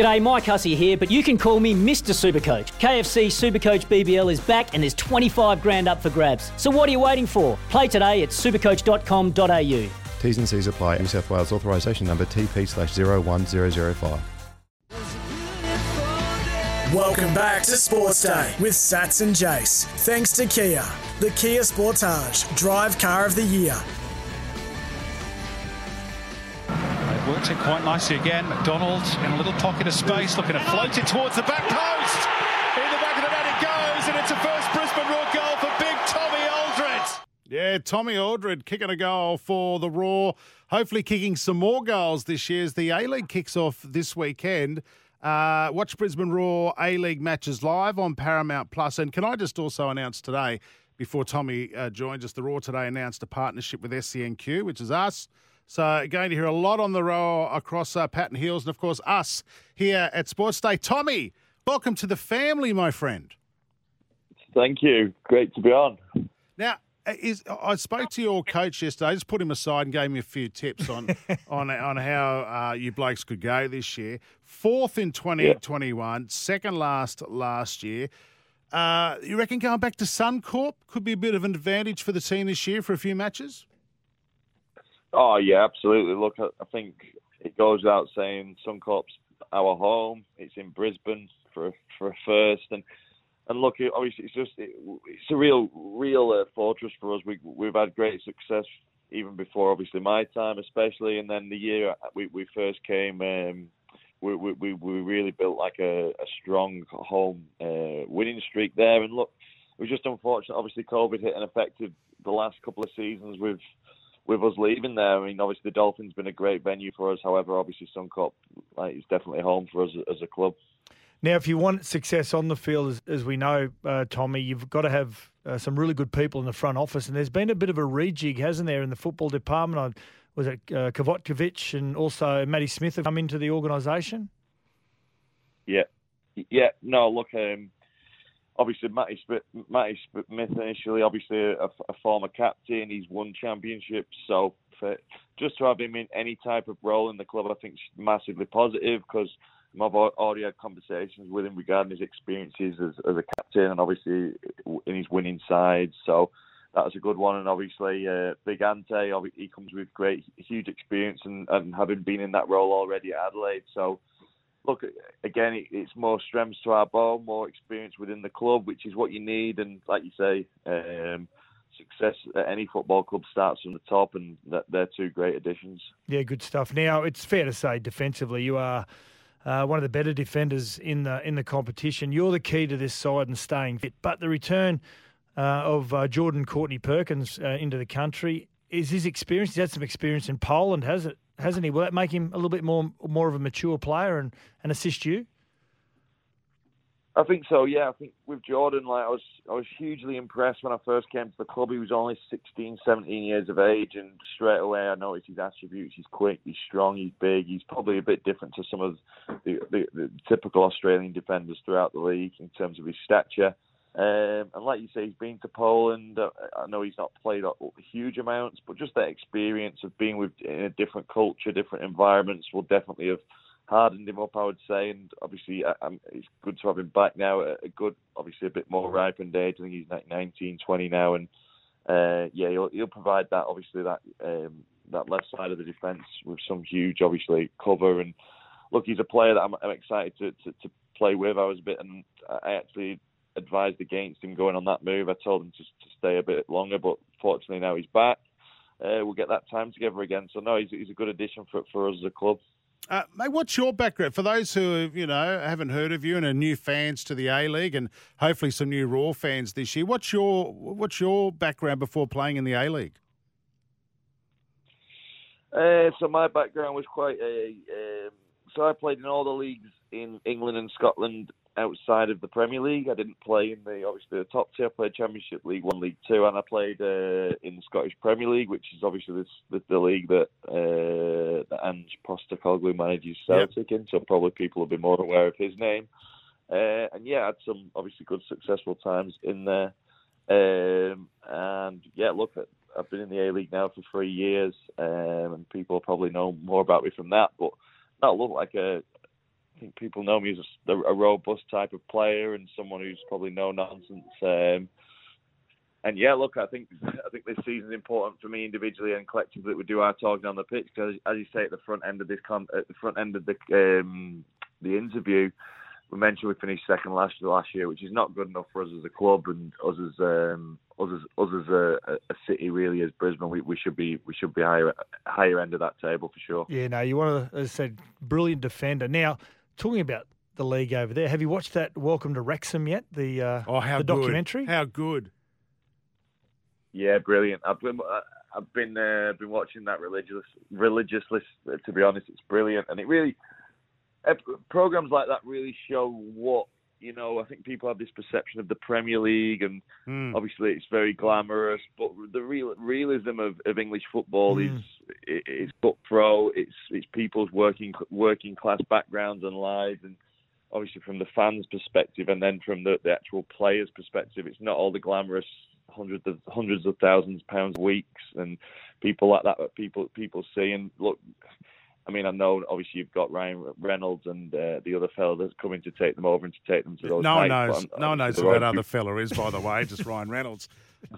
G'day, Mike Hussey here, but you can call me Mr. Supercoach. KFC Supercoach BBL is back and there's 25 grand up for grabs. So what are you waiting for? Play today at supercoach.com.au. T's and C's apply. New South Wales authorisation number TP slash 01005. Welcome back to Sports Day with Sats and Jace. Thanks to Kia, the Kia Sportage, drive car of the year. It quite nicely again. McDonald in a little pocket of space, looking to float it towards the back post. In the back of the net it goes, and it's a first Brisbane Roar goal for big Tommy Aldred. Yeah, Tommy Aldred kicking a goal for the Roar. Hopefully, kicking some more goals this year as the A League kicks off this weekend. Uh, watch Brisbane Roar A League matches live on Paramount Plus. And can I just also announce today, before Tommy uh, joins us, the Roar today announced a partnership with SENQ, which is us. So going to hear a lot on the Roar across uh, Patton Hills, and of course us here at Sports Day. Tommy, welcome to the family, my friend. Thank you. Great to be on. Now, uh, is I spoke to your coach yesterday. I just put him aside and gave me a few tips on on on how uh, you blokes could go this year. Fourth in twenty twenty one, second last last year. Uh, you reckon going back to Suncorp could be a bit of an advantage for the team this year for a few matches? Oh yeah, absolutely. Look, I, think it goes without saying Suncorp's our home. It's in Brisbane for for a first, and and look, obviously it's just it, it's a real real uh, fortress for us. We we've had great success even before obviously my time, especially, and then the year we we first came. Um, we, we, we really built like a, a strong home uh, winning streak there. And look, it was just unfortunate. Obviously, COVID hit and affected the last couple of seasons with with us leaving there. I mean, obviously, the Dolphins been a great venue for us. However, obviously, Suncorp like, is definitely home for us as a club. Now, if you want success on the field, as, as we know, uh, Tommy, you've got to have uh, some really good people in the front office. And there's been a bit of a rejig, hasn't there, in the football department? I, was it uh, Kavotkovic and also Matty Smith have come into the organisation? Yeah, yeah. No, look, um, obviously Matty Matty Smith initially, obviously a, a, former captain. He's won championships, so for, just to have him in any type of role in the club, I think is massively positive because. I've already had conversations with him regarding his experiences as, as a captain and obviously in his winning side. So that was a good one. And obviously, uh, Big Ante, he comes with great, huge experience and, and having been in that role already at Adelaide. So, look, again, it's more strengths to our ball, more experience within the club, which is what you need. And like you say, um, success at any football club starts from the top, and that, they're two great additions. Yeah, good stuff. Now, it's fair to say defensively, you are. Uh, one of the better defenders in the in the competition. You're the key to this side and staying fit. But the return uh, of uh, Jordan Courtney Perkins uh, into the country is his experience. He's had some experience in Poland, has it? Hasn't he? Will that make him a little bit more more of a mature player and, and assist you? I think so. Yeah, I think with Jordan, like I was, I was hugely impressed when I first came to the club. He was only 16, 17 years of age, and straight away I noticed his attributes. He's quick, he's strong, he's big. He's probably a bit different to some of the, the, the typical Australian defenders throughout the league in terms of his stature. Um, and like you say, he's been to Poland. Uh, I know he's not played huge amounts, but just that experience of being with in a different culture, different environments, will definitely have hardened him up, I would say. And obviously, um, it's good to have him back now a good, obviously a bit more ripened age. I think he's like 19, 20 now, and uh, yeah, he'll, he'll provide that obviously that um, that left side of the defence with some huge, obviously cover. And look, he's a player that I'm, I'm excited to, to, to play with. I was a bit, and I actually advised against him going on that move. I told him to, to stay a bit longer, but fortunately now he's back. Uh, we'll get that time together again. So no, he's, he's a good addition for for us as a club. Uh, mate, what's your background for those who you know haven't heard of you and are new fans to the A League, and hopefully some new Roar fans this year? What's your what's your background before playing in the A League? Uh, so my background was quite a um, so I played in all the leagues in England and Scotland outside of the Premier League. I didn't play in the obviously the top tier. I played Championship League One, League Two, and I played uh, in the Scottish Premier League, which is obviously this, the, the league that uh, that Ange Postecoglou manages Celtic in. So probably people will be more aware of his name. Uh, and yeah, I had some obviously good successful times in there. Um, and yeah, look, I've been in the A League now for three years, um, and people probably know more about me from that. But not look like a think people know me as a, a, robust type of player and someone who's probably no nonsense. Um, and yeah, look, I think I think this season is important for me individually and collectively. that We do our talking on the pitch because, as you say at the front end of this con- at the front end of the um, the interview, we mentioned we finished second last last year, which is not good enough for us as a club and us as um, us as us as a, a, city really as Brisbane. We, we should be we should be higher higher end of that table for sure. Yeah, no, you want to as I said, brilliant defender. Now talking about the league over there, have you watched that Welcome to Wrexham yet? The uh, oh, how the good. documentary? How good! Yeah, brilliant. I've been I've been uh, been watching that religious religiously. To be honest, it's brilliant, and it really uh, programs like that really show what you know. I think people have this perception of the Premier League, and mm. obviously it's very glamorous, but the real realism of, of English football mm. is it's cutthroat. It's it's people's working working class backgrounds and lives, and obviously from the fans' perspective, and then from the, the actual players' perspective, it's not all the glamorous hundreds of hundreds of thousands of pounds weeks and people like that that people people see. And look, I mean, I know obviously you've got Ryan Reynolds and uh, the other fella that's coming to take them over and to take them to those. No one knows. no one knows who that other fella is, by the way. Just Ryan Reynolds.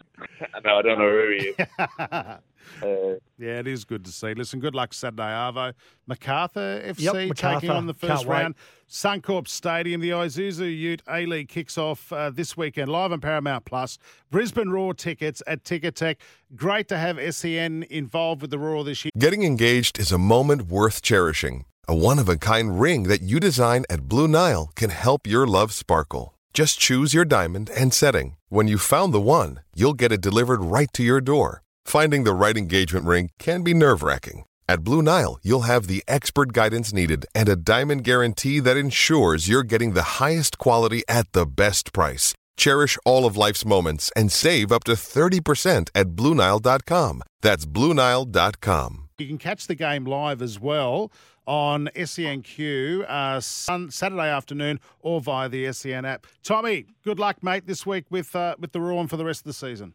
no, I don't know who he is. Uh, yeah, it is good to see. Listen, good luck Saturday, Arvo. Macarthur FC yep, Macarthur. taking on the 1st round. Wait. Suncorp Stadium, the Isuzu Ute A League kicks off uh, this weekend live on Paramount Plus. Brisbane Roar tickets at Ticketek. Great to have SEN involved with the Roar this year. Getting engaged is a moment worth cherishing. A one of a kind ring that you design at Blue Nile can help your love sparkle. Just choose your diamond and setting. When you've found the one, you'll get it delivered right to your door. Finding the right engagement ring can be nerve wracking. At Blue Nile, you'll have the expert guidance needed and a diamond guarantee that ensures you're getting the highest quality at the best price. Cherish all of life's moments and save up to 30% at BlueNile.com. That's BlueNile.com. You can catch the game live as well on SENQ uh, sun, Saturday afternoon or via the SEN app. Tommy, good luck, mate, this week with uh, with the Roar for the rest of the season.